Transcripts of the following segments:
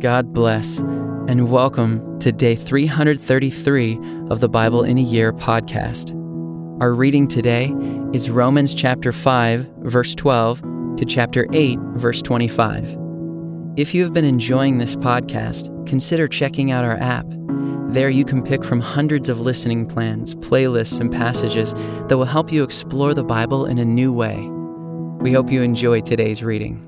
God bless, and welcome to day 333 of the Bible in a Year podcast. Our reading today is Romans chapter 5, verse 12 to chapter 8, verse 25. If you have been enjoying this podcast, consider checking out our app. There you can pick from hundreds of listening plans, playlists, and passages that will help you explore the Bible in a new way. We hope you enjoy today's reading.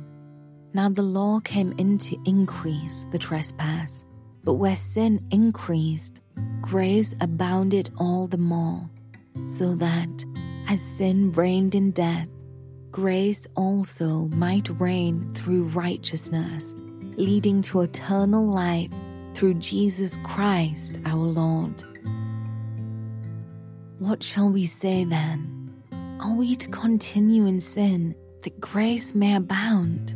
Now the law came in to increase the trespass, but where sin increased, grace abounded all the more, so that, as sin reigned in death, grace also might reign through righteousness, leading to eternal life through Jesus Christ our Lord. What shall we say then? Are we to continue in sin that grace may abound?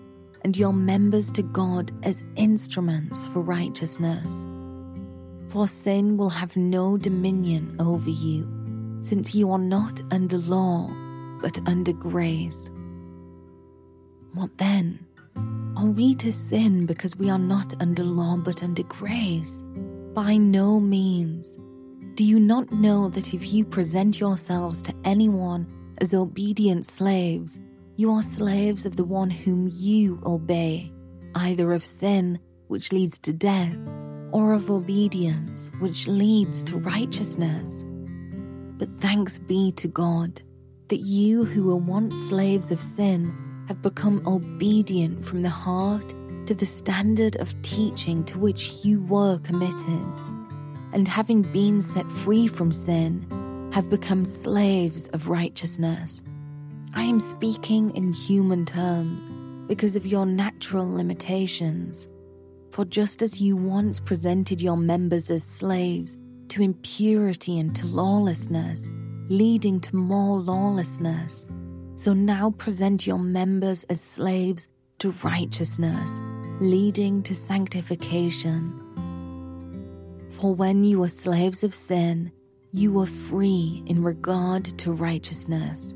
and your members to God as instruments for righteousness. For sin will have no dominion over you, since you are not under law, but under grace. What then? Are we to sin because we are not under law but under grace? By no means. Do you not know that if you present yourselves to anyone as obedient slaves, you are slaves of the one whom you obey, either of sin, which leads to death, or of obedience, which leads to righteousness? But thanks be to God that you who were once slaves of sin have become obedient from the heart to the standard of teaching to which you were committed, and having been set free from sin, have become slaves of righteousness. I am speaking in human terms because of your natural limitations. For just as you once presented your members as slaves to impurity and to lawlessness, leading to more lawlessness, so now present your members as slaves to righteousness, leading to sanctification. For when you were slaves of sin, you were free in regard to righteousness.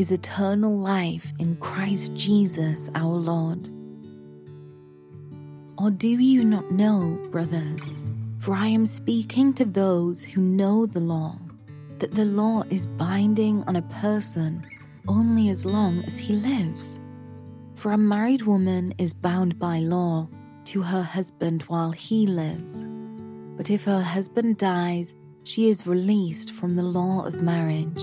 is eternal life in Christ Jesus our Lord. Or do you not know, brothers, for I am speaking to those who know the law, that the law is binding on a person only as long as he lives? For a married woman is bound by law to her husband while he lives. But if her husband dies, she is released from the law of marriage.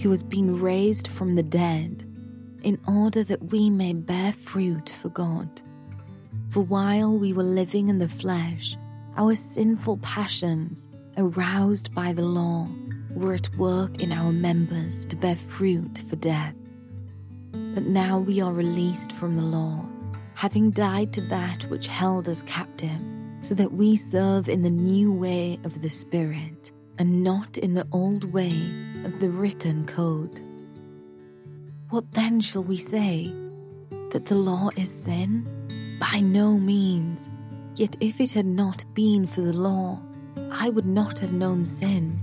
who has been raised from the dead, in order that we may bear fruit for God. For while we were living in the flesh, our sinful passions, aroused by the law, were at work in our members to bear fruit for death. But now we are released from the law, having died to that which held us captive, so that we serve in the new way of the Spirit, and not in the old way of the written code. What then shall we say? That the law is sin? By no means. Yet if it had not been for the law, I would not have known sin.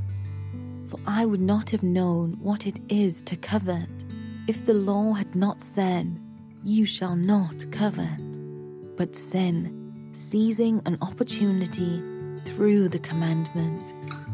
For I would not have known what it is to covet, if the law had not said, You shall not covet. But sin, seizing an opportunity through the commandment,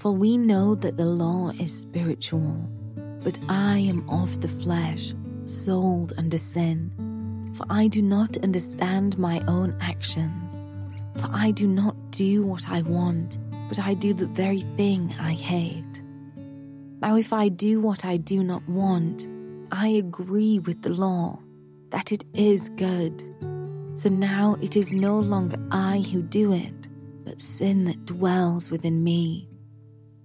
For we know that the law is spiritual, but I am of the flesh, sold under sin. For I do not understand my own actions. For I do not do what I want, but I do the very thing I hate. Now, if I do what I do not want, I agree with the law that it is good. So now it is no longer I who do it, but sin that dwells within me.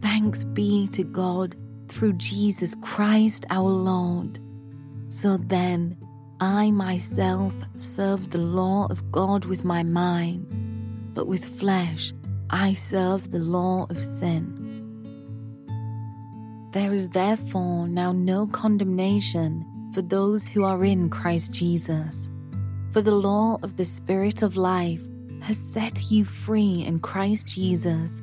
Thanks be to God through Jesus Christ our Lord. So then, I myself serve the law of God with my mind, but with flesh I serve the law of sin. There is therefore now no condemnation for those who are in Christ Jesus. For the law of the Spirit of life has set you free in Christ Jesus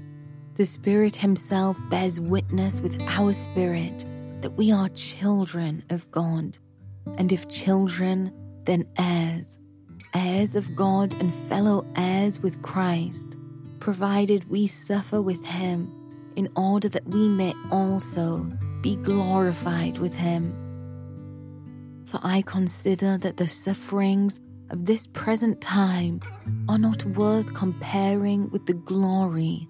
The Spirit Himself bears witness with our spirit that we are children of God. And if children, then heirs, heirs of God and fellow heirs with Christ, provided we suffer with Him, in order that we may also be glorified with Him. For I consider that the sufferings of this present time are not worth comparing with the glory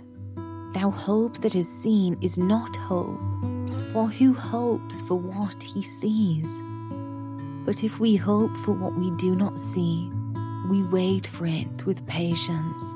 Now, hope that is seen is not hope, for who hopes for what he sees? But if we hope for what we do not see, we wait for it with patience.